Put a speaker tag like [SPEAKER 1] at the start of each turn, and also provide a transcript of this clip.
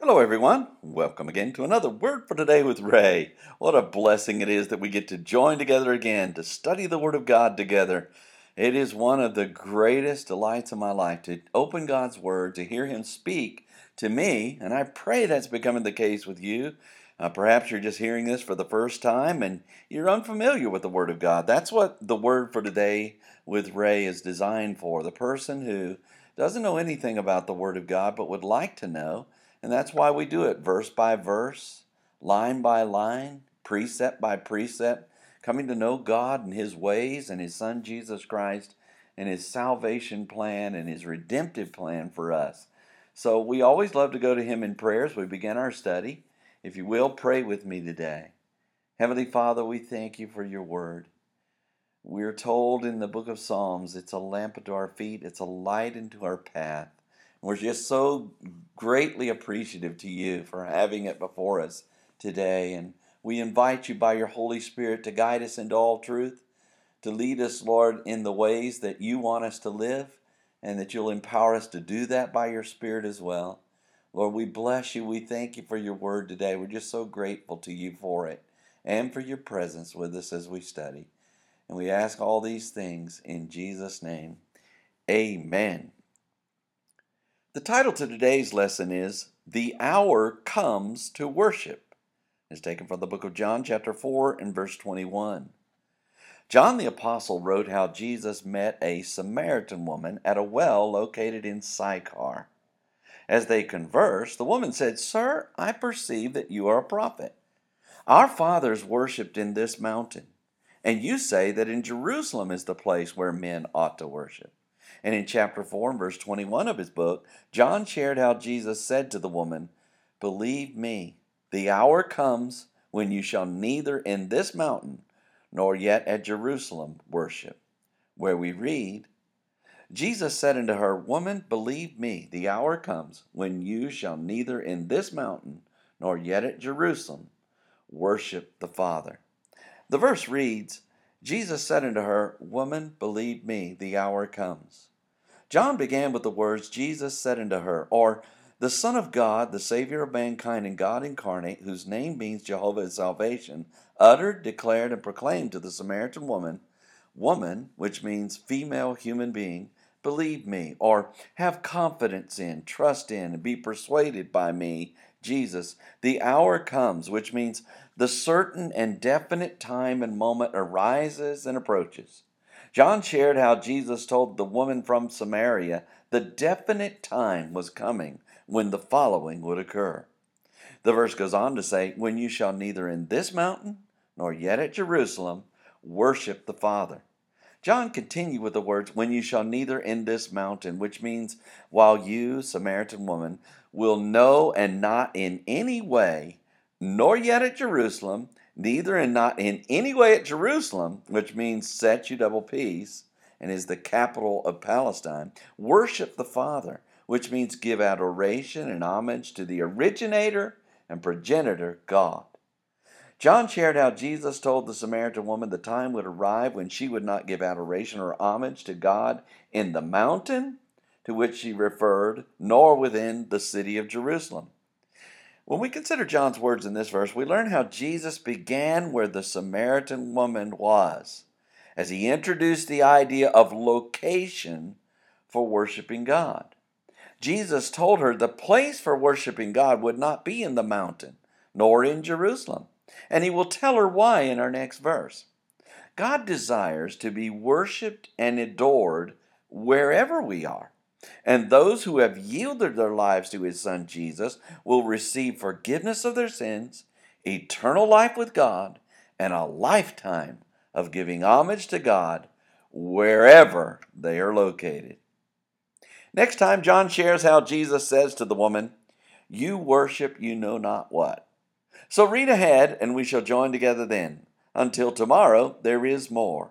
[SPEAKER 1] Hello, everyone. Welcome again to another Word for Today with Ray. What a blessing it is that we get to join together again to study the Word of God together. It is one of the greatest delights of my life to open God's Word, to hear Him speak to me, and I pray that's becoming the case with you. Uh, perhaps you're just hearing this for the first time and you're unfamiliar with the Word of God. That's what the Word for Today with Ray is designed for. The person who doesn't know anything about the Word of God but would like to know and that's why we do it verse by verse, line by line, precept by precept, coming to know God and His ways and His Son Jesus Christ and His salvation plan and His redemptive plan for us. So we always love to go to Him in prayers. We begin our study. If you will, pray with me today. Heavenly Father, we thank you for your word. We're told in the book of Psalms, it's a lamp unto our feet, it's a light into our path. We're just so greatly appreciative to you for having it before us today. And we invite you by your Holy Spirit to guide us into all truth, to lead us, Lord, in the ways that you want us to live, and that you'll empower us to do that by your Spirit as well. Lord, we bless you. We thank you for your word today. We're just so grateful to you for it and for your presence with us as we study. And we ask all these things in Jesus' name. Amen. The title to today's lesson is The Hour Comes to Worship. It's taken from the book of John, chapter 4, and verse 21. John the Apostle wrote how Jesus met a Samaritan woman at a well located in Sychar. As they conversed, the woman said, Sir, I perceive that you are a prophet. Our fathers worshipped in this mountain, and you say that in Jerusalem is the place where men ought to worship. And in chapter 4 and verse 21 of his book, John shared how Jesus said to the woman, Believe me, the hour comes when you shall neither in this mountain nor yet at Jerusalem worship. Where we read, Jesus said unto her, Woman, believe me, the hour comes when you shall neither in this mountain nor yet at Jerusalem worship the Father. The verse reads, Jesus said unto her, Woman, believe me, the hour comes. John began with the words, Jesus said unto her, or the Son of God, the Savior of mankind and God incarnate, whose name means Jehovah is salvation, uttered, declared, and proclaimed to the Samaritan woman, woman, which means female human being, believe me, or have confidence in, trust in, and be persuaded by me, Jesus. The hour comes, which means the certain and definite time and moment arises and approaches. John shared how Jesus told the woman from Samaria the definite time was coming when the following would occur. The verse goes on to say, When you shall neither in this mountain nor yet at Jerusalem worship the Father. John continued with the words, When you shall neither in this mountain, which means while you, Samaritan woman, will know and not in any way, nor yet at Jerusalem, neither and not in any way at Jerusalem, which means set you double peace and is the capital of Palestine, worship the Father, which means give adoration and homage to the originator and progenitor God. John shared how Jesus told the Samaritan woman the time would arrive when she would not give adoration or homage to God in the mountain to which she referred, nor within the city of Jerusalem. When we consider John's words in this verse, we learn how Jesus began where the Samaritan woman was, as he introduced the idea of location for worshiping God. Jesus told her the place for worshiping God would not be in the mountain, nor in Jerusalem. And he will tell her why in our next verse. God desires to be worshiped and adored wherever we are. And those who have yielded their lives to his son Jesus will receive forgiveness of their sins, eternal life with God, and a lifetime of giving homage to God wherever they are located. Next time, John shares how Jesus says to the woman, You worship you know not what. So read ahead, and we shall join together then. Until tomorrow, there is more.